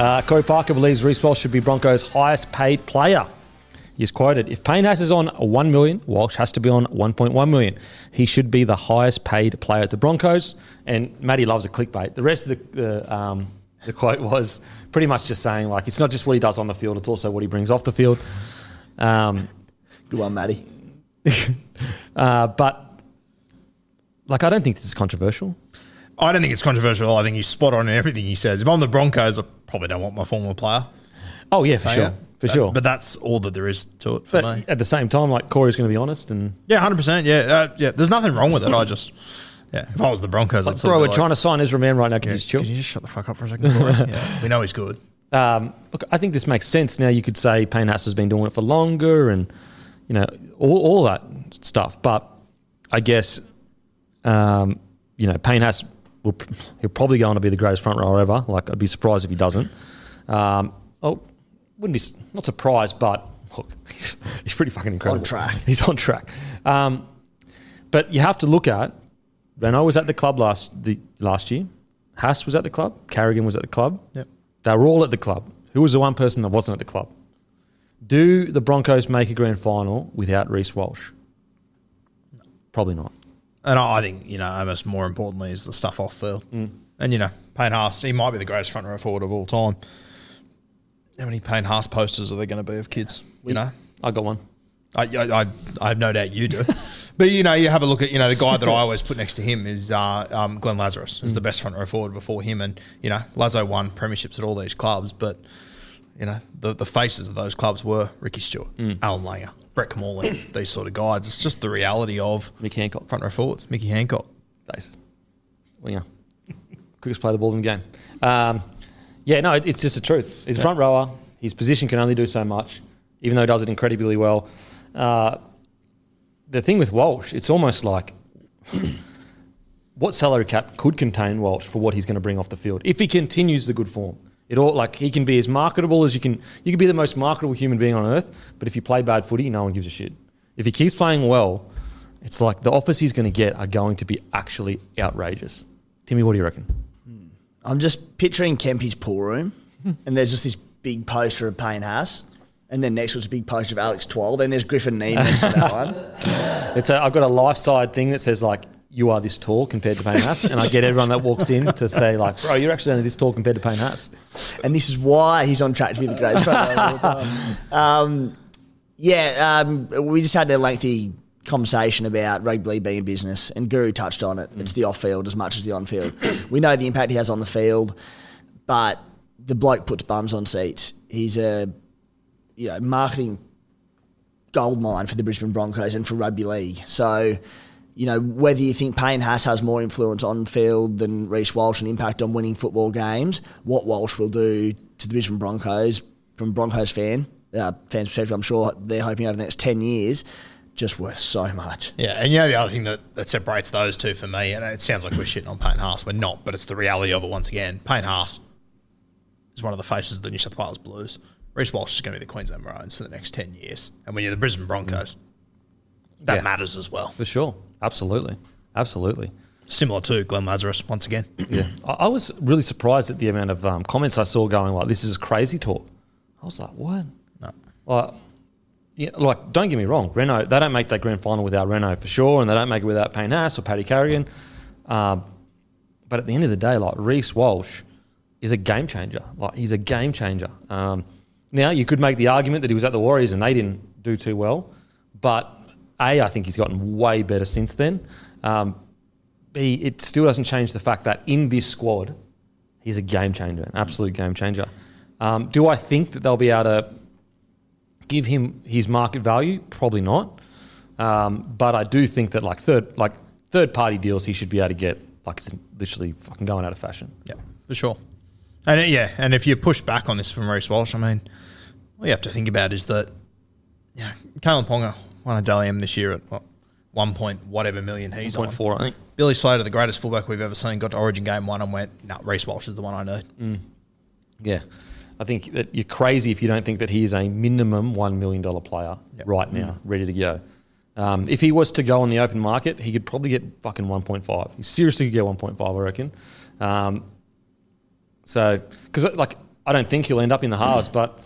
Uh, Corey Parker believes Reece Walsh should be Broncos' highest paid player. He's quoted, if Payne Haas is on 1 million, Walsh has to be on 1.1 million. He should be the highest paid player at the Broncos. And Matty loves a clickbait. The rest of the, the, um, the quote was pretty much just saying, like, it's not just what he does on the field, it's also what he brings off the field. Um, Good one, Matty. uh, but, like, I don't think this is controversial. I don't think it's controversial. I think he's spot on in everything he says. If I'm the Broncos, I probably don't want my former player. Oh, yeah, for sure. out. For But- sure. But that's all that there is to it for But me. at the same time, like, Corey's going to be honest and Yeah, hundred percent. Yeah, uh, yeah. There's nothing wrong with it. I just, yeah. If I was the Broncos, like, I'd bro, we're like, trying to sign Ezra Mam right now. Can yeah, you just chill? Can you just shut the fuck up for a second? Corey? yeah, we know he's good. Um, look, I think this makes sense. Now you could say Payne Haas has been doing it for longer, and you know all, all that stuff. But I guess um, you know Payne Haas will he'll probably go on to be the greatest front rower ever. Like I'd be surprised if he doesn't. Um, oh, wouldn't be not surprised, but look, he's, he's pretty fucking incredible. On track. He's on track. Um, but you have to look at. Reyno was at the club last the last year. Haas was at the club. Carrigan was at the club. Yep. They were all at the club. Who was the one person that wasn't at the club? Do the Broncos make a grand final without Reece Walsh? Probably not. And I I think you know, almost more importantly, is the stuff off field. Mm. And you know, Payne Haas, he might be the greatest front row forward of all time. How many Payne Haas posters are there going to be of kids? You know, I got one. I, I, I, I have no doubt you do. but you know, you have a look at you know the guy that I always put next to him is uh, um, Glenn Lazarus is the best front row forward before him, and you know Lazo won premierships at all these clubs, but you know the the faces of those clubs were Ricky Stuart, Allan Langer, Brett Kimmorley, these sort of guys. It's just the reality of Mickey Hancock. front row forwards. Mickey Hancock. Base. Winger. Quickest play the ball in the game. Um, yeah, no, it, it's just the truth. He's a front rower. His position can only do so much, even though he does it incredibly well. Uh, the thing with Walsh, it's almost like what salary cap could contain Walsh for what he's going to bring off the field if he continues the good form. It all like he can be as marketable as you can. You can be the most marketable human being on earth, but if you play bad footy, no one gives a shit. If he keeps playing well, it's like the offers he's going to get are going to be actually outrageous. Timmy, what do you reckon? Hmm. I'm just picturing Kempy's pool room, and there's just this big poster of Payne Haas, and then next to it's a big poster of Alex Twal. Then there's Griffin Neame next to that one. It's a, I've got a life side thing that says like you are this tall compared to Payne Haas, and I get everyone that walks in to say like, bro, you're actually only this tall compared to Payne Haas. and this is why he's on track to be the greatest front rower of all time. Um, yeah, um, we just had a lengthy conversation about rugby league being a business, and Guru touched on it. It's the off field as much as the on field. we know the impact he has on the field, but the bloke puts bums on seats. He's a you know marketing gold mine for the Brisbane Broncos and for rugby league. So. You know, whether you think Payne Haas has more influence on field than Reece Walsh and impact on winning football games, what Walsh will do to the Brisbane Broncos, from Broncos fan, uh, fans' perspective, I'm sure they're hoping over the next 10 years, just worth so much. Yeah, and you know the other thing that, that separates those two for me, and it sounds like we're shitting on Payne Haas. We're not, but it's the reality of it once again. Payne Haas is one of the faces of the New South Wales Blues. Reece Walsh is going to be the Queensland Maroons for the next 10 years. And when you're the Brisbane Broncos, that Yeah. matters as well. For sure. Absolutely. Absolutely. Similar to Glenn Lazarus, once again. Yeah. I, I was really surprised at the amount of um, comments I saw going like, this is crazy talk. I was like, what? No. Like, yeah, like, don't get me wrong, Reyno, they don't make that grand final without Reyno for sure, and they don't make it without Payne Haas or Paddy Carrigan. Um, but at the end of the day, like, Reece Walsh is a game changer. Like, he's a game changer. Um, now, you could make the argument that he was at the Warriors and they didn't do too well, but A, I think he's gotten way better since then. Um, B, it still doesn't change the fact that in this squad, he's a game changer, an absolute game changer. Um, do I think that they'll be able to give him his market value? Probably not. Um, but I do think that like third like third party deals, he should be able to get like it's literally fucking going out of fashion. Yeah, for sure. And uh, yeah, and if you push back on this from Reece Walsh, I mean, all you have to think about is that, yeah, Kalyn Ponga won a Dally M this year at what, one point whatever million he's on. 1.4, I think. Billy Slater, the greatest fullback we've ever seen, got to Origin game one and went, no, Reece Walsh is the one I need. Yeah. I think that you're crazy if you don't think that he is a minimum $1 million player Yep. right now, ready to go. Um, if he was to go on the open market, he could probably get fucking 1.5. He seriously could get 1.5, I reckon. Um, so, because like, I don't think he'll end up in the halves, but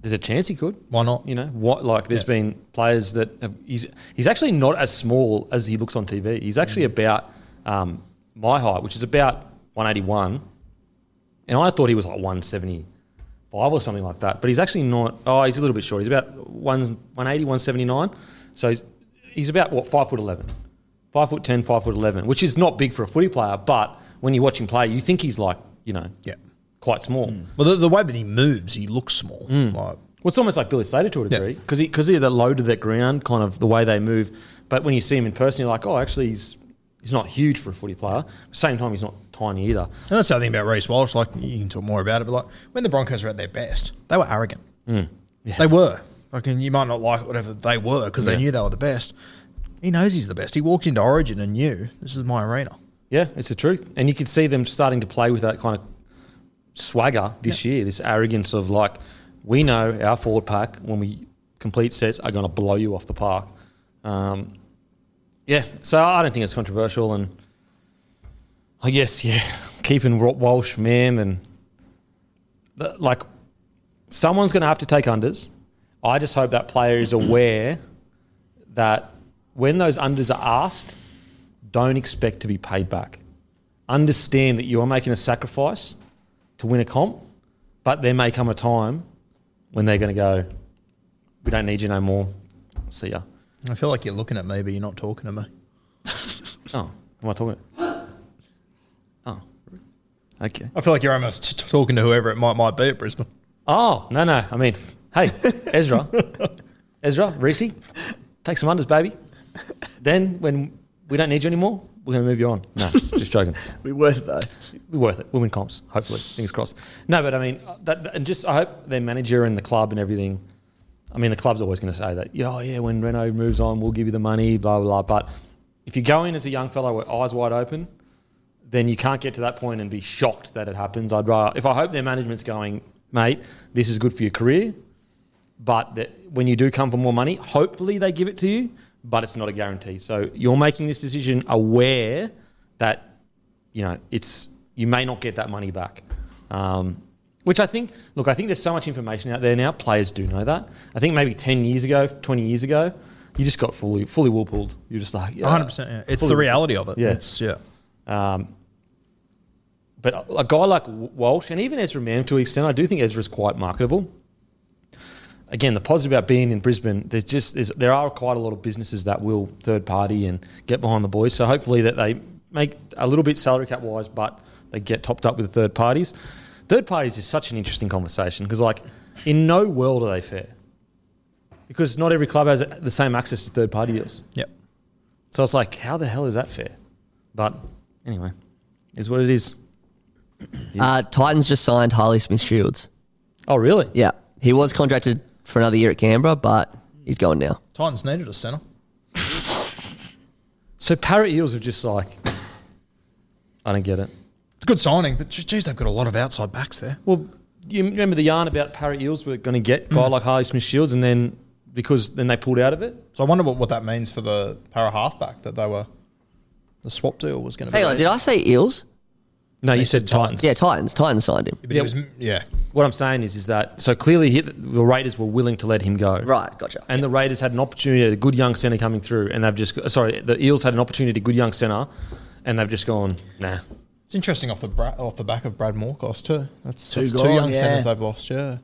there's a chance he could. Why not? You know, what like there's been players that have, he's he's actually not as small as he looks on TV. He's actually about um, my height, which is about 181, and I thought he was like 175 or something like that. But he's actually not. Oh, he's a little bit short. He's about one 180, 179. So he's, he's about what five foot 11, five foot 10, five foot 11, which is not big for a footy player. But when you watch him play, you think he's like you know Yeah. Quite small. Mm. Well, the, the way that he moves, he looks small. Mm. Like, Well, it's almost like Billy Slater to a degree because because they're the low to the ground, kind of the way they move. But when you see him in person, you're like, oh, actually, he's he's not huge for a footy player. At the same time, he's not tiny either. And that's the other thing about Reece Walsh. Like you can talk more about it, but like when the Broncos were at their best, they were arrogant. Mm. They were. Like, and you might not like whatever they were because they Yeah. knew they were the best. He knows he's the best. He walked into Origin and knew this is my arena. Yeah, it's the truth. And you could see them starting to play with that kind of swagger this year, this arrogance of like, we know our forward pack, when we complete sets, are going to blow you off the park. Um, yeah, so I don't think it's controversial. And I guess, yeah, keeping Wa- Walsh, Mam, and like, someone's going to have to take unders. I just hope that player is aware that when those unders are asked, don't expect to be paid back. Understand that you are making a sacrifice to win a comp, but there may come a time when they're going to go, we don't need you no more. See ya. I feel like you're looking at me, but you're not talking to me. Oh, am I talking? Oh, okay. I feel like you're almost t- talking to whoever it might might be at Brisbane. Oh, no, no. I mean, hey, Ezra, Ezra, Reece, take some unders, baby. Then when we don't need you anymore, we're going to move you on. No, just joking. Be worth it though. be worth it. We'll win comps, hopefully. Fingers crossed. No, but I mean, that, that- and just I hope their manager and the club and everything. I mean, the club's always going to say that. Yeah, oh yeah, when Reyno moves on, we'll give you the money, blah blah blah. But if you go in as a young fellow with eyes wide open, then you can't get to that point and be shocked that it happens. I'd rather if I hope their management's going, mate, this is good for your career, but that when you do come for more money, hopefully they give it to you, but it's not a guarantee. So you're making this decision aware that you know it's you may not get that money back. Um, which I think, look, I think there's so much information out there now. Players do know that. I think maybe 10 years ago, 20 years ago, you just got fully fully wool pulled. You're just like, yeah, 100%. Yeah. It's the reality of it. Yeah. It's, yeah. um, but a a guy like Walsh and even Ezra Mam to an extent, I do think Ezra's quite marketable. Again, the positive about being in Brisbane, there's just there's, there are quite a lot of businesses that will third party and get behind the boys. So hopefully that they make a little bit salary cap wise, but they get topped up with third parties. Third parties is such an interesting conversation because like in no world are they fair because not every club has the same access to third party deals. Yep. So it's like, how the hell is that fair? But anyway, is what it is. Uh, Titans just signed Harley Smith Shields. Oh, really? Yeah, he was contracted for another year at Canberra, but he's going now. Titans needed a centre. So Parra Eels are just like, I don't get it. It's a good signing, but geez, they've got a lot of outside backs there. Well, you remember the yarn about Parra Eels were going to get a guy Mm. like Harley Smith Shields, and then because then they pulled out of it. So I wonder what, what that means for the para halfback that they were. The swap deal was going to be. Hang on, did I say Eels? No, you said Titans. Yeah, Titans. Titans signed him. But he was, yeah. What I'm saying is, is that so clearly he, the Raiders were willing to let him go. Right, gotcha. And the Raiders had an opportunity a good young centre coming through, and they've just sorry, the Eels had an opportunity a good young centre, and they've just gone nah. It's interesting off the bra- off the back of Brad Morcos too. That's Two that's two gone, young yeah. centres they've lost. Yeah,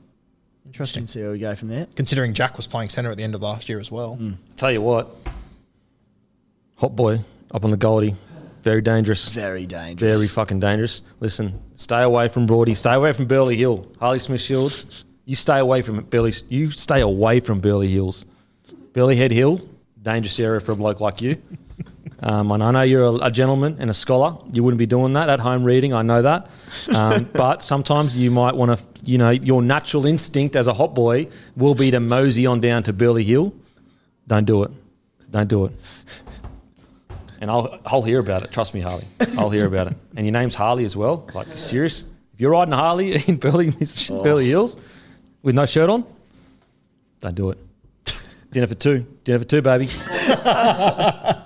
interesting. Let's see where we go from there. Considering Jack was playing centre at the end of last year as well. Hmm. Tell you what, hot boy up on the Goldie, very dangerous. Very dangerous. Very fucking dangerous. Listen, stay away from Broady. Stay away from Burleigh Hill. Harley Smith Shields. You stay away from it, Burleigh. You stay away from Burleigh Hills. Burleigh Head Hill, dangerous area for a bloke like you. Um, and I know you're a, a gentleman and a scholar. You wouldn't be doing that at home reading. I know that. Um, but sometimes you might want to, you know, your natural instinct as a hot boy will be to mosey on down to Burleigh Hill. Don't do it. Don't do it. And I'll, I'll hear about it. Trust me, Harley. I'll hear about it. And your name's Harley as well. Like, serious? If you're riding a Harley in Burleigh, Burleigh Hills with no shirt on, don't do it. Dinner for two. Dinner for two, baby.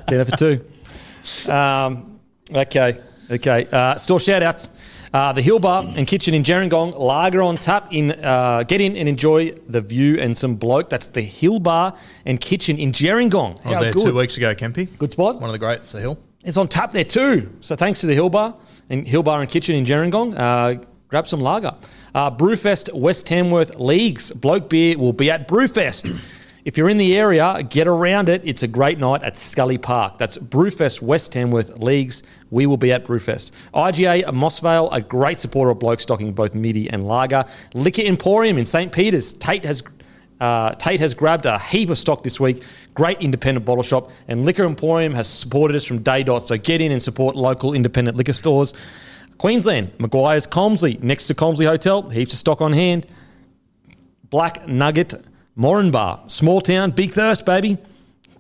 Dinner for two. Um, okay. Okay. Uh, store shout outs. Uh, the Hill Bar and Kitchen in Gerringong, lager on tap. In uh, Get in and enjoy the view and some bloke. That's the Hill Bar and Kitchen in Gerringong. I was there good. two weeks ago, Kempy. Good spot. One of the greats, the Hill. It's on tap there too. So thanks to the Hill Bar and Hill Bar and Kitchen in Gerringong. Uh, grab some lager. Uh, Brewfest West Tamworth Leagues. Bloke Beer will be at Brewfest. If you're in the area, get around it. It's a great night at Scully Park. That's Brewfest West Tamworth Leagues. We will be at Brewfest. IGA Mossvale, a great supporter of bloke stocking both midi and lager. Liquor Emporium in St. Peter's. Tate has uh, Tate has grabbed a heap of stock this week. Great independent bottle shop. And Liquor Emporium has supported us from day dot. So get in and support local independent liquor stores. Queensland, Maguire's Colmslie, next to Colmslie Hotel, heaps of stock on hand. Black Nugget, Moranbah, small town, big thirst, baby.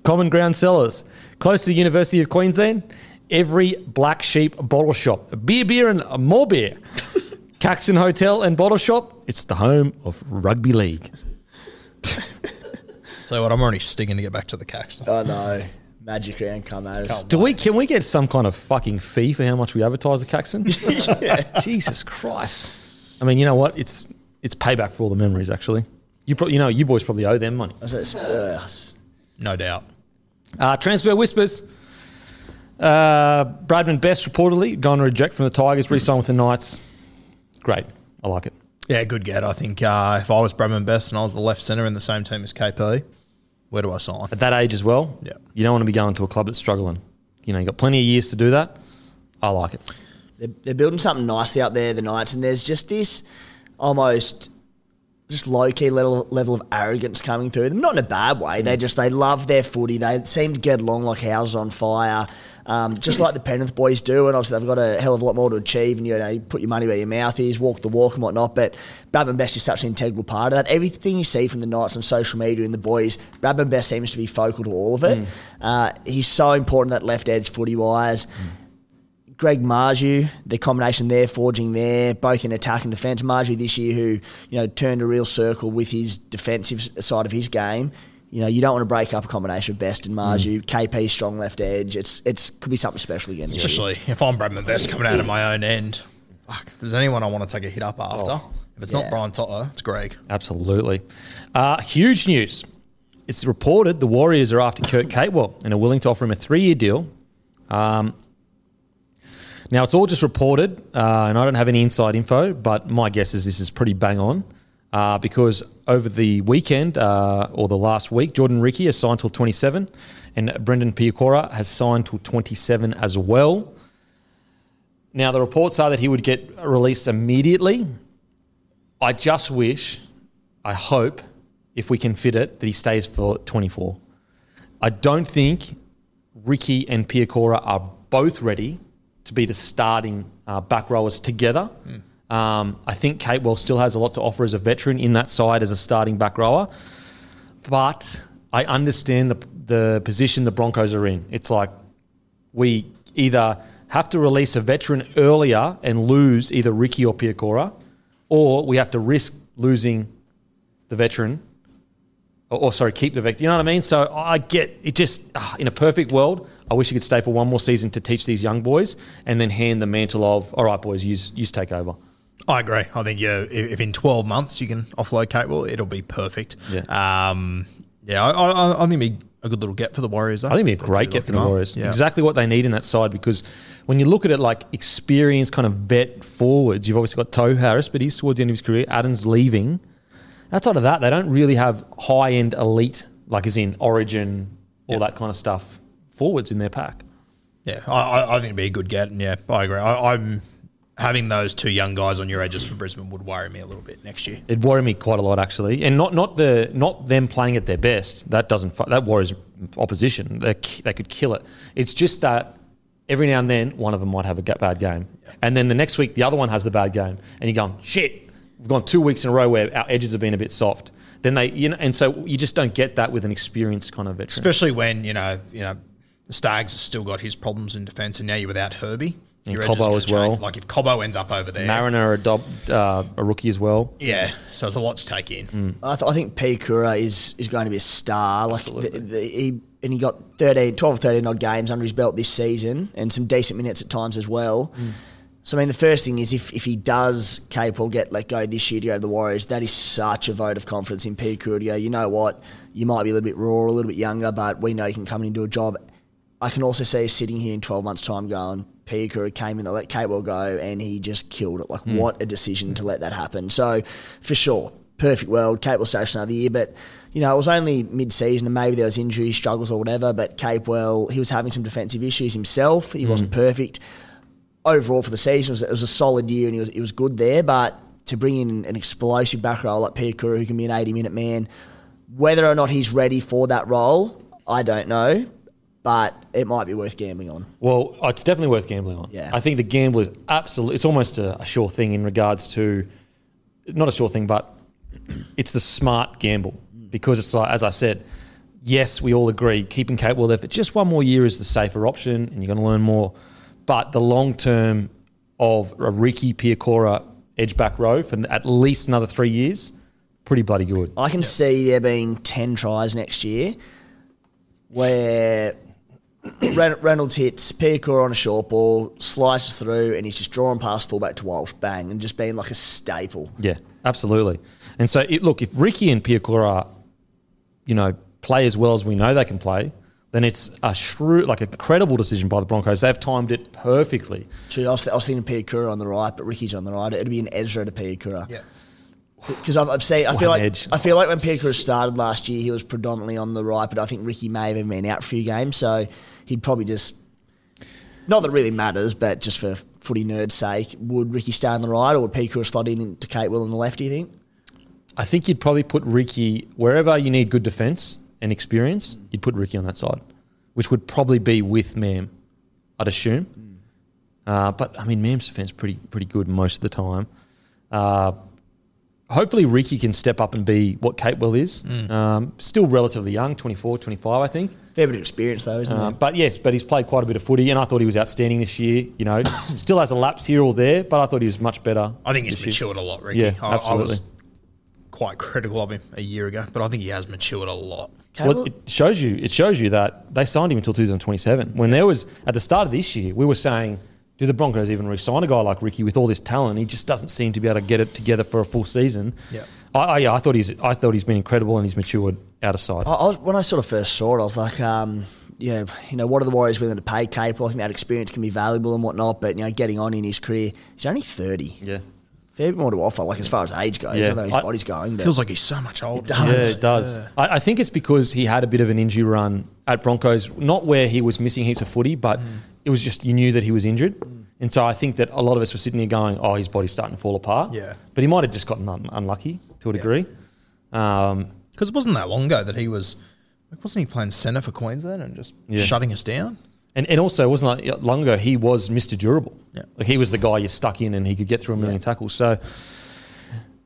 Common Ground Cellars, close to the University of Queensland. Every Black Sheep bottle shop, beer, beer, and more beer. Caxton Hotel and Bottle Shop, it's the home of rugby league. So what? I'm already stinging to get back to the Caxton. I know. Magic round come at us. Do we? Can we get some kind of fucking fee for how much we advertise the Caxton? Jesus Christ! I mean, you know what? It's it's payback for all the memories. Actually, you pro- you know you boys probably owe them money. I said, uh, No doubt. Uh, transfer whispers. Uh, Bradman Best reportedly going to reject from the Tigers, re-signed with the Knights. Great, I like it. Yeah, good get. I think uh, if I was Bradman Best and I was the left centre in the same team as KP, where do I sign? At that age as well, Yeah. you don't want to be going to a club that's struggling. You know, you've got plenty of years to do that. I like it. they're, they're building something nicely out there, the Knights, and there's just this almost just low key level level of arrogance coming through them. Not in a bad way. They just they love their footy. They seem to get along like houses on fire. Um, just like the Penrith boys do, and obviously they've got a hell of a lot more to achieve. And you know, you put your money where your mouth is, walk the walk and whatnot. But Bradman Best is such an integral part of that. Everything you see from the Knights on social media and the boys, Bradman Best seems to be focal to all of it. Uh, he's so important that left edge footy wise. Greg Marzhew, the combination there, forging there, both in attack and defence. Marzhew this year, who you know turned a real circle with his defensive side of his game. You know, you don't want to break up a combination of Best and Marzhew. KP strong left edge. It's it's could be something special again. this year. Especially if I'm Bradman Best coming out of my own end. Fuck, if there's anyone I want to take a hit up after, if it's Yeah. not Brian Totter, it's Greg. Absolutely. Uh, huge news. It's reported the Warriors are after Kurt Capewell and are willing to offer him a three-year deal. Um, now it's all just reported, uh, and I don't have any inside info, but my guess is this is pretty bang on. Uh, because over the weekend uh, or the last week, Jordan Riki has signed till 27, and Brendan Piakura has signed till 27 as well. Now the reports are that he would get released immediately. I just wish, I hope, if we can fit it, that he stays for 24. I don't think Riki and Piakura are both ready to be the starting uh, back rowers together. Um, I think Capewell still has a lot to offer as a veteran in that side as a starting back rower. But I understand the, the position the Broncos are in. It's like we either have to release a veteran earlier and lose either Riki or Piakura, or we have to risk losing the veteran, or, or sorry, keep the veteran. You know what I mean? So I get it. Just ah, in a perfect world, I wish he could stay for one more season to teach these young boys, and then hand the mantle of, all right, boys, use use take over. I agree. I think yeah, if, in twelve months you can offload Capewell, it'll be perfect. Yeah. Um, yeah, I, I, I think it'd be a good little get for the Warriors. Though. I think it'd be a great get for the Warriors. Yeah. Exactly what they need in that side because when you look at it like experienced kind of vet forwards, you've obviously got Tohu Harris, but he's towards the end of his career. Adams leaving. Outside of that, they don't really have high end elite, like as in Origin, all that kind of stuff, forwards in their pack. Yeah, I, I- think it'd be a good get, and yeah, I agree. I, I'm having those two young guys on your edges for Brisbane would worry me a little bit next year. It worried me quite a lot actually, and not not the not them playing at their best. That doesn't that worries opposition. They they could kill it. It's just that every now and then one of them might have a bad game, and then the next week the other one has the bad game, and you're going shit. We've gone two weeks in a row where our edges have been a bit soft. Then they you know, and so you just don't get that with an experienced kind of veteran. Especially when you know, you know, Staggs has still got his problems in defence, and now you're without Herbie. And Your Cobbo as well. change. Like if Cobbo ends up over there, Mariner, a, dob, uh, a rookie as well. yeah. So it's a lot to take in. I, th- I think Piakura is, is going to be a star. Like the, the, he and he got 13, 12 or 13 odd games under his belt this season and some decent minutes at times as well. So, I mean, the first thing is if, if he does Capewell get let go this year to go to the Warriors, that is such a vote of confidence in Piakura you know what, you might be a little bit raw, a little bit younger, but we know you can come in and do a job. I can also see sitting here in 12 months' time going, Piakura came in to let Capewell go and he just killed it. Like, hmm. what a decision to let that happen. So, for sure, perfect world. Capewell stays another year, but you know, it was only mid-season and maybe there was injury struggles or whatever. But Capewell, he was having some defensive issues himself. He hmm. wasn't perfect. Overall, for the season, it was, it was a solid year and he was he was good there. But to bring in an explosive back row like Piakura, who can be an 80-minute man, whether or not he's ready for that role, I don't know. But it might be worth gambling on. Well, uh, it's definitely worth gambling on. Yeah. I think the gamble is absolutely, it's almost a, a sure thing in regards to, not a sure thing, but it's the smart gamble because it's like, as I said, yes, we all agree keeping Capewell there for just one more year is the safer option and you're going to learn more. But the long term of a Riki Piakura edge back row for at least another three years, pretty bloody good. I can see there being 10 tries next year where Reynolds hits Piacor on a short ball, slices through, and he's just drawing past fullback to Walsh, bang, and just being like a staple. Yeah, absolutely. And so, it, look, if Riki and Piakura, you know, play as well as we know they can play, then it's a shrewd, like a credible decision by the Broncos. They've timed it perfectly. Gee, I, was, I was thinking Piakura on the right, but Riki's on the right. It'd be an Ezra to Piakura. Yeah. Because I've, I've seen, I feel One like edge. I feel like when Piakura started last year, he was predominantly on the right, but I think Riki may have even been out for a few games, so he'd probably just. Not that it really matters, but just for footy nerds' sake, would Riki stay on the right, or would Piakura slot in into Capewell on the left? Do you think? I think you'd probably put Riki wherever you need good defence and experience. You'd put Riki on that side, which would probably be with Mam, I'd assume. Uh, but I mean, Mam's defence pretty pretty good most of the time. Uh, hopefully, Riki can step up and be what Capewell is. Um, still relatively young, 24, 25, I think. Fair bit of experience though, isn't Uh, there? but yes, but he's played quite a bit of footy, and I thought he was outstanding this year. You know, still has a lapse here or there, but I thought he was much better. I think he's this year. matured a lot, Riki. Yeah, I, I absolutely. was quite critical of him a year ago, but I think he has matured a lot. Well, it shows you. It shows you that they signed him until 2027. When there was at the start of this year, we were saying, do the Broncos even re-sign a guy like Riki with all this talent? He just doesn't seem to be able to get it together for a full season. Yeah. I, I, yeah, I thought he's. I thought he's been incredible and he's matured out of sight. I, I was, when I sort of first saw it, I was like, um, you know, you know, what are the Warriors willing to pay Capel? I think that experience can be valuable and whatnot, but you know, getting on in his career, he's only thirty. Yeah. Fair bit more to offer, like as far as age goes. Yeah. I know his I- body's going, but Feels like he's so much older. does. Yeah, it does. I, I think it's because he had a bit of an injury run at Broncos, not where he was missing heaps of footy, but it was just you knew that he was injured. And so I think that a lot of us were sitting here going, oh, his body's starting to fall apart. Yeah. But he might have just gotten un- unlucky to a degree. Um, Because it wasn't that long ago that he was, like, wasn't he playing centre for Queensland and just Yeah. shutting us down? And, and also, it wasn't like long ago, he was Mr. Durable. Yeah. Like he was the guy you stuck in and he could get through a million tackles. So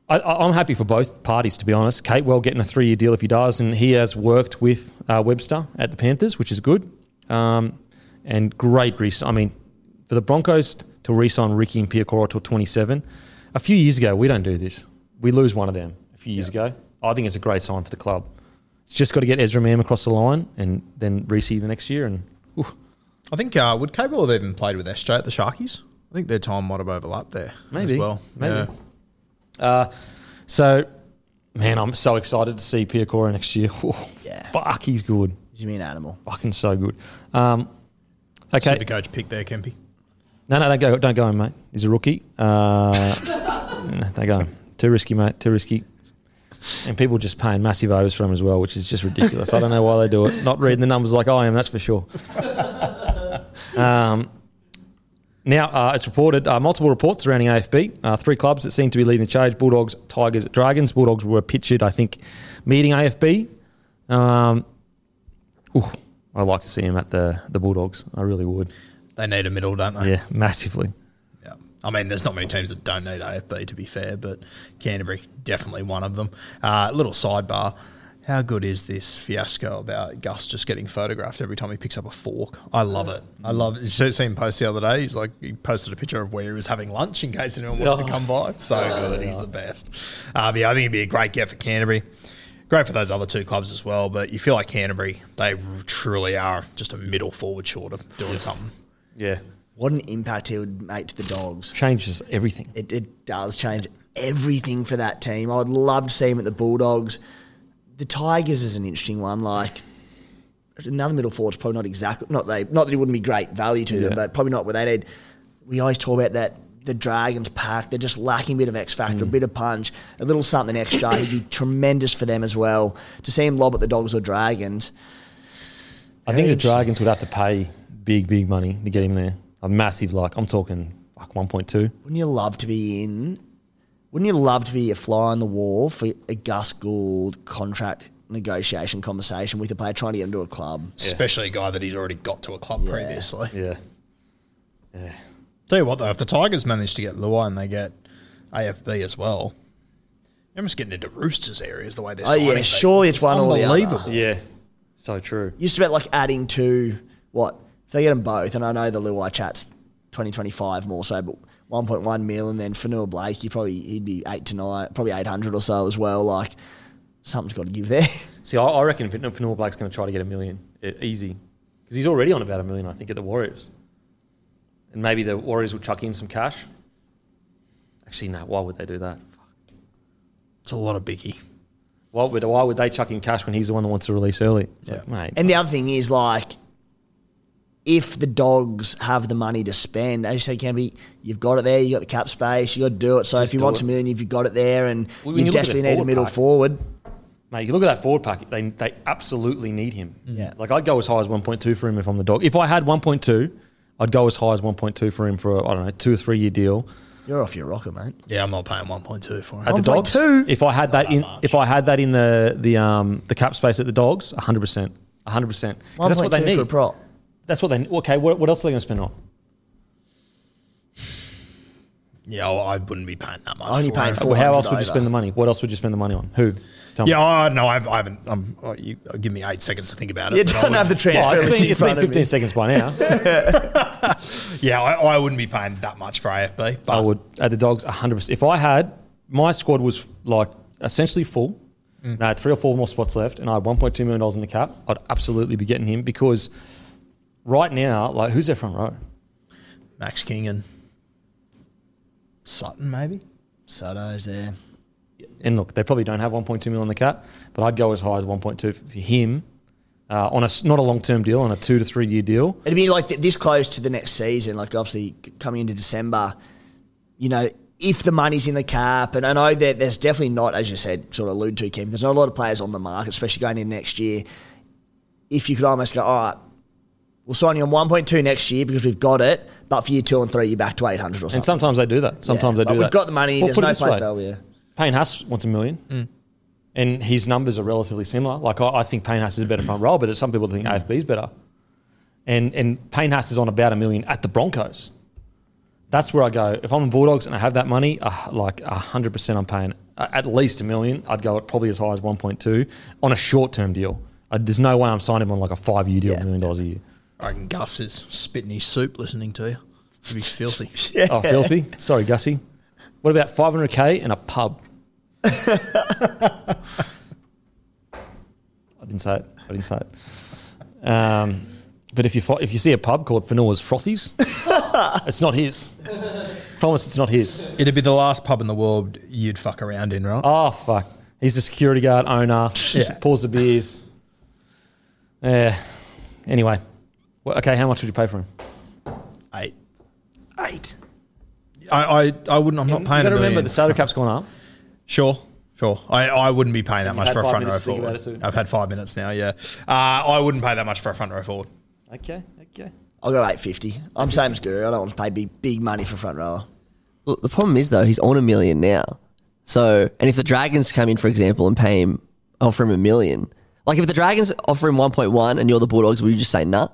I, I'm happy for both parties, to be honest. Capewell getting a three year deal if he does, and he has worked with uh, Webster at the Panthers, which is good. Um, and great re I mean, for the Broncos to re-sign Riki and Piakura till 27, a few years ago, we don't do this. We lose one of them a few years ago. I think it's a great sign for the club. It's just got to get Ezra Mam across the line and then Reece the next year. And I think uh, would Cable have even played with SJ at the Sharkies? I think their time might have overlapped there Maybe, as well. maybe. Yeah. Uh, so, man, I'm so excited to see Piakura next year. Yeah. Fuck, he's good. He's me an animal. Fucking so good. Um, okay. Super coach pick there, Kempy. No, no, don't go, don't go him, mate. He's a rookie. Uh, no, don't go him. Too risky, mate. Too risky. And people just paying massive overs for him as well, which is just ridiculous. I don't know why they do it. Not reading the numbers like I am, that's for sure. Um, now, uh, it's reported, uh, multiple reports surrounding AFB. Uh, three clubs that seem to be leading the charge Bulldogs, Tigers, Dragons. Bulldogs were pictured, I think, meeting AFB. Um, ooh, I'd like to see him at the, the Bulldogs. I really would. They need a middle, don't they? Yeah, massively. Yeah. I mean, there's not many teams that don't need AFB, to be fair, but Canterbury, definitely one of them. Uh, little sidebar. How good is this fiasco about Gus just getting photographed every time he picks up a fork? I love it. I love it. You see see him post the other day? He's like, he posted a picture of where he was having lunch in case anyone wanted to come by. So good. He's the best. Uh, yeah, I think it'd be a great get for Canterbury. Great for those other two clubs as well, but you feel like Canterbury, they truly are just a middle forward short of doing something. Yeah. What an impact he would make to the dogs. Changes everything. It, it does change everything for that team. I'd love to see him at the Bulldogs. The Tigers is an interesting one. Like another middle forward's probably not exactly not they not that he wouldn't be great value to them, but probably not what they need. We always talk about that the Dragons pack. They're just lacking a bit of X factor, a mm. bit of punch, a little something extra. He'd be tremendous for them as well. To see him lob at the Dogs or Dragons. I think the Dragons would have to pay big, big money to get him there. A massive, like, I'm talking like 1.2. Wouldn't you love to be in? Wouldn't you love to be a fly on the wall for a Gus Gould contract negotiation conversation with a player trying to get him to a club? Especially a guy that he's already got to a club previously. Yeah. Yeah. Tell you what, though, if the Tigers manage to get Luai and they get AFB as well, they're almost getting into Roosters areas the way they're Oh, yeah, people. surely it's one or the other. unbelievable. Yeah. So true. Used to bet like adding to what if they get them both, and I know the Luai chat's twenty twenty five more so, but one point one mil, and then Fonua Blake, he probably he'd be eight to nine, probably eight hundred or so as well. Like something's got to give there. See, I, I reckon Fonua Blake's going to try to get a million easy because he's already on about a million, I think, at the Warriors. And maybe the Warriors will chuck in some cash. Actually, no. Why would they do that? It's a lot of biggie. Why would, why would they chuck in cash when he's the one that wants to release early? It's like, mate. And the other thing is like, if the dogs have the money to spend, as you say, can be you've got it there, you got the cap space, you got to do it. So Just if you want it. a million, you've got it there, and Well, you you desperately need a middle pack- forward. Mate, you look at that forward pack, they, they absolutely need him. Yeah. Like, I'd go as high as 1.2 for him if I'm the dog. If I had 1.2, I'd go as high as 1.2 for him for, a, I don't know, two or three year deal. You're off your rocker, mate. Yeah, I'm not paying 1.2 for him. At the dogs, 1.2? if I had that in, much. if I had that in the the um the cap space at the dogs, 100, percent 100. percent That's what they 1.2 need. for a prop. That's what they. Okay, what, what else are they going to spend on? Yeah, well, I wouldn't be paying that much. Only for paying for- Well, how else would you spend the money? What else would you spend the money on? Who? Tell me. Yeah, I no, I've, I haven't. Um, oh, you uh, give me eight seconds to think about it. You but I don't would- have the transfer Oh, it's list been, in it's been 15 seconds by now. Yeah, I, I wouldn't be paying that much for AFB. But I would at the dogs 100. percent If I had my squad was like essentially full, mm. and I had three or four more spots left, and I had 1.2 million dollars in the cap, I'd absolutely be getting him because right now, like who's their front row? Max King and Sutton, maybe. Soto's there. And look, they probably don't have 1.2 million on the cap, but I'd go as high as 1.2 for him uh, on a not a long term deal, on a two to three year deal. It'd be like th- this close to the next season, like obviously coming into December, you know, if the money's in the cap, and I know that there's definitely not, as you said, sort of allude to, Kim, there's not a lot of players on the market, especially going in next year. If you could almost go, all right, we'll sign you on 1.2 next year because we've got it, but for year two and three, you're back to 800 or something. And sometimes they do that. Sometimes Yeah, they do we've that. got the money, there's put it no place value. Payne Haas wants a million, and his numbers are relatively similar. Like I, I think Payne Haas is a better front row, but there's some people that think AFB is better. And and Payne Haas is on about a million at the Broncos. That's where I go. If I'm the Bulldogs and I have that money, uh, like hundred percent, I'm paying uh, at least a million. I'd go at probably as high as 1.2 on a short term deal. Uh, there's no way I'm signing him on like a five year deal, Yeah. a million dollars a year. I reckon Gus is spitting his soup listening to you. It'd be filthy. Oh, filthy. Sorry, Gussie. What about 500k and a pub? I didn't say it. I didn't say it. Um, but if you fi- if you see a pub called Fonua's Frothies, it's not his. Promise, it's not his. It'd be the last pub in the world you'd fuck around in, right? Oh fuck! He's the security guard owner. Yeah. Pours the beers. Yeah. Anyway, well, okay. How much would you pay for him? Eight. Eight. I, I, I wouldn't. I'm not You paying. a got to remember million the salary for- cap's gone up. Sure, sure. I, I wouldn't be paying that much for a five front row minutes to think forward. about it too. I've had five minutes now. Yeah, uh, I wouldn't pay that much for a front row forward. Okay. Okay. I'll go eight fifty. I'm same as Guru. I don't want to pay big big money for front rower. Look, the problem is though he's on a million now. So, and if the Dragons come in, for example, and pay him, offer him a million, like if the Dragons offer him one point one and you're the Bulldogs, would you just say nah?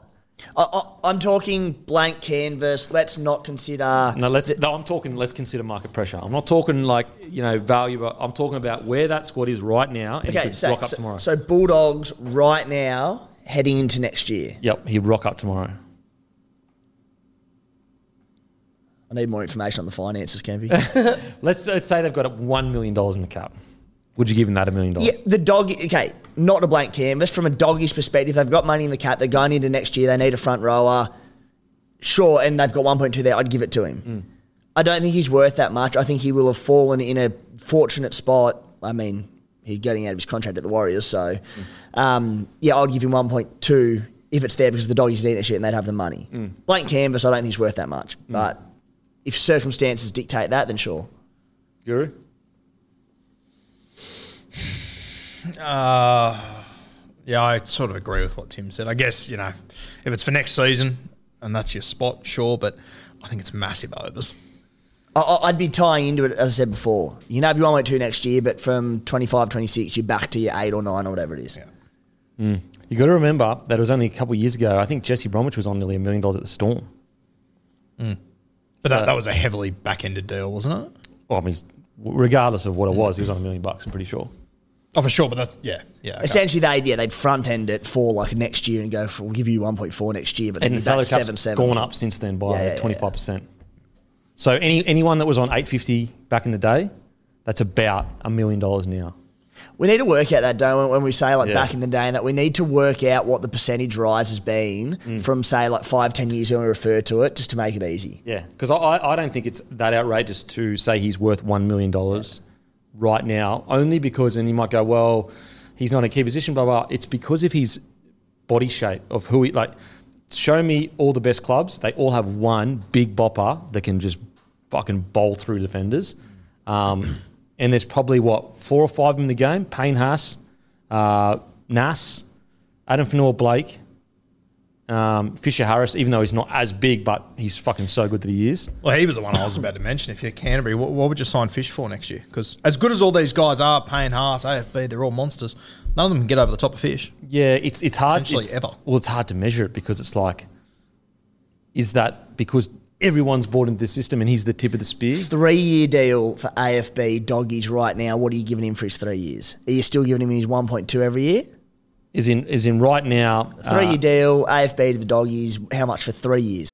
I, I, I'm talking blank canvas. Let's not consider. No, let's. No, I'm talking. Let's consider market pressure. I'm not talking like you know value. But I'm talking about where that squad is right now and Okay, could so, rock up so, tomorrow. so Bulldogs right now heading into next year. yep, he'd rock up tomorrow. I need more information on the finances, Campy. Let's, let's say they've got one million dollars in the cap. Would you give him that a million dollars? yeah, the dog. Okay, not a blank canvas. From a doggies perspective, they've got money in the cap. They're going into next year. They need a front rower. Sure, and they've got 1.2 there. I'd give it to him. Mm. I don't think he's worth that much. I think he will have fallen in a fortunate spot. I mean, he's getting out of his contract at the Warriors, so Mm. um, yeah, I'd give him 1.2 if it's there because the doggies need it shit and they'd have the money. Mm. Blank canvas, I don't think he's worth that much. But if circumstances dictate that, then sure. Guru. Uh, yeah, I sort of agree with what Tim said. I guess you know, if it's for next season and that's your spot, sure. But I think it's massive overs. I- I- I'd be tying into it, as I said before. You can have your 1.2 next year, but from 25, 26, you're back to your 8 or 9 or whatever it is. You got to remember that it was only a couple of years ago. I think Jesse Bromwich was on nearly a million dollars at the Storm. But So- that, that was a heavily back-ended deal, wasn't it? Well, I mean, regardless of what it was, he was on a million bucks. I'm pretty sure. Oh, for sure. But that, yeah, yeah. okay. Essentially, they yeah they'd front end it for like next year and go for we'll give you 1.4 next year, but then And the you're salary cap's 7 7. gone up since then by Yeah, yeah, yeah. twenty five percent. So any anyone that was on eight fifty back in the day, that's about a million dollars now. We need to work out that, don't we, when we say like Yeah. back in the day, and that we need to work out what the percentage rise has been Mm. from say like five, ten years when we refer to it, just to make it easy. Yeah, because I, I I don't think it's that outrageous to say he's worth one million dollars right now. Only because, and you might go, well, he's not in a key position, blah blah. It's because of his body shape of who he like. Show me all the best clubs. They all have one big bopper that can just fucking bowl through defenders. Um, and there's probably what four or five in the game: Payne Haas, uh, Nas, Adam Fonua Blake, um, Fisher Harris. Even though he's not as big, but he's fucking so good that he is. Well, he was the one I was about to mention. If you're Canterbury, what, what would you sign Fish for next year? Because as good as all these guys are, Payne Haas, AFB, they're all monsters. None of them can get over the top of Fish. Yeah, it's it's hard. Essentially it's- ever. Well, it's hard to measure it because it's like, is that because everyone's bought into the system and he's the tip of the spear? Three year deal for AFB doggies right now. What are you giving him for his three years? Are you still giving him his 1.2 every year? Is in is in right now. Three uh, year deal, AFB to the doggies. How much for three years?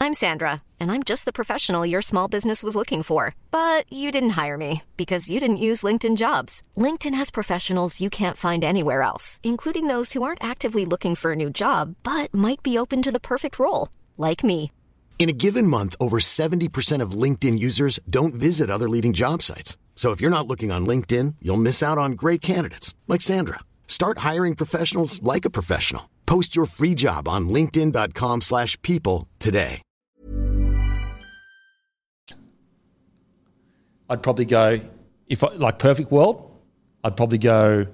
I'm Sandra, and I'm just the professional your small business was looking for. But you didn't hire me because you didn't use LinkedIn jobs. LinkedIn has professionals you can't find anywhere else, including those who aren't actively looking for a new job but might be open to the perfect role, like me. In a given month, over 70% of LinkedIn users don't visit other leading job sites. So if you're not looking on LinkedIn, you'll miss out on great candidates like Sandra. Start hiring professionals like a professional. Post your free job on linkedin.com/people today. I'd probably go if I, like perfect world. I'd probably go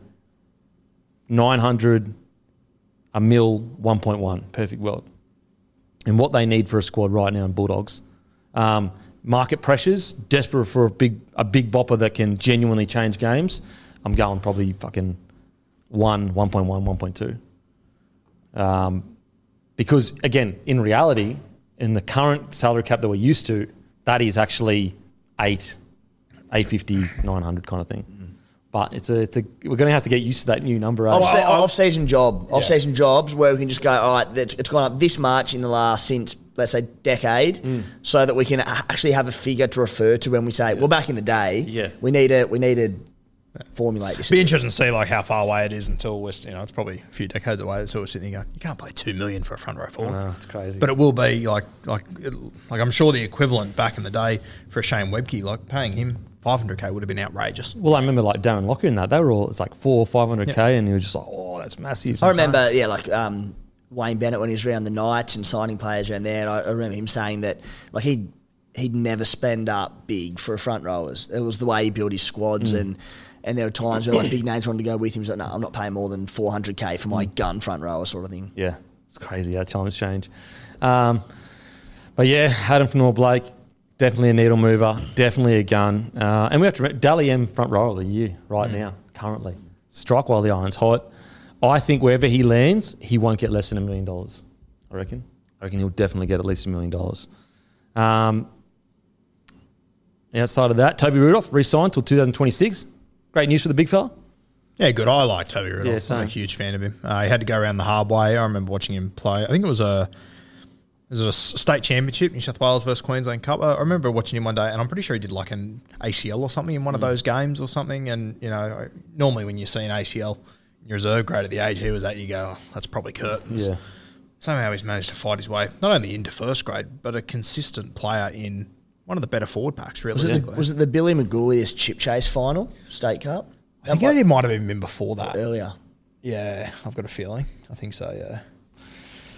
nine hundred, a mil, one point one. Perfect world. And what they need for a squad right now in Bulldogs, um, market pressures, desperate for a big a big bopper that can genuinely change games. I'm going probably fucking one, 1.1, 1.2. Um, because again, in reality, in the current salary cap that we're used to, that is actually eight, 850, 900 kind of thing. But it's a, it's a, we're going to have to get used to that new number. Off, se- off season job, off season jobs where we can just go, all right, it's it's gone up this much in the last since let's say decade, Mm. so that we can actually have a figure to refer to when we say, well, back in the day, Yeah. we need to we need to formulate this. Be interesting to see like how far away it is until we're you know it's probably a few decades away until we're sitting here going you can't pay two million for a front row forward. know, it's crazy. But it will be like like it, like I'm sure the equivalent back in the day for a Shane Webcke like paying him 500k would have been outrageous. Well, I remember like Darren Lockyer in that. They were all, it's like four or 500K, and you were just like, oh, that's massive. I remember, yeah, like um, Wayne Bennett when he was around the Knights and signing players around there. And I, I remember him saying that like he'd he'd never spend up big for front rowers. It was the way he built his squads Mm. and. And there were times where like big names wanted to go with him. He's like, no, I'm not paying more than 400k for Mm. my gun front rower sort of thing. Yeah, it's crazy how times change. Um, but yeah, Addin Fonua-Blake, definitely a needle mover, definitely a gun. Uh, and we have to remember, Dally M front row of the year right now, currently. Strike while the iron's hot. I think wherever he lands, he won't get less than a million dollars. I reckon. I reckon he'll definitely get at least a million dollars. Um, outside of that, Toby Rudolf re-signed till 2026. Great news for the big fella. Yeah, good. I like Toby Rudolf. Yeah, I'm same. a huge fan of him. Uh, he had to go around the hard way. I remember watching him play. I think it was a was it a s- state championship, New South Wales versus Queensland Cup. I remember watching him one day, and I'm pretty sure he did like an ACL or something in one of Mm. those games or something. And you know, normally when you see an ACL reserve grade at the age he was at, you go, oh, "That's probably curtains." Yeah. Somehow he's managed to fight his way not only into first grade, but a consistent player in one of the better forward packs. Was it, Realistically, was it the Billy Magoulias chip chase final, State Cup? I think it might have even been before that. Earlier. Yeah, I've got a feeling. I think so. Yeah.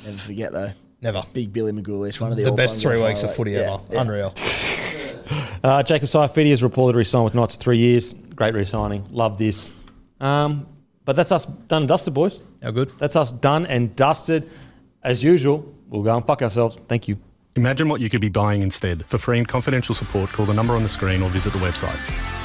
Never forget though. Never. Big Billy Magoulias, one of the, The best three weeks of footy yeah, ever. yeah. Unreal. Uh, Jacob Saifiti has reported re-signed with Knights for three years. Great re-signing. Love this. Um, but that's us done and dusted, boys. How good? That's us done and dusted. As usual, we'll go and fuck ourselves. Thank you. Imagine what you could be buying instead. For free and confidential support, call the number on the screen or visit the website.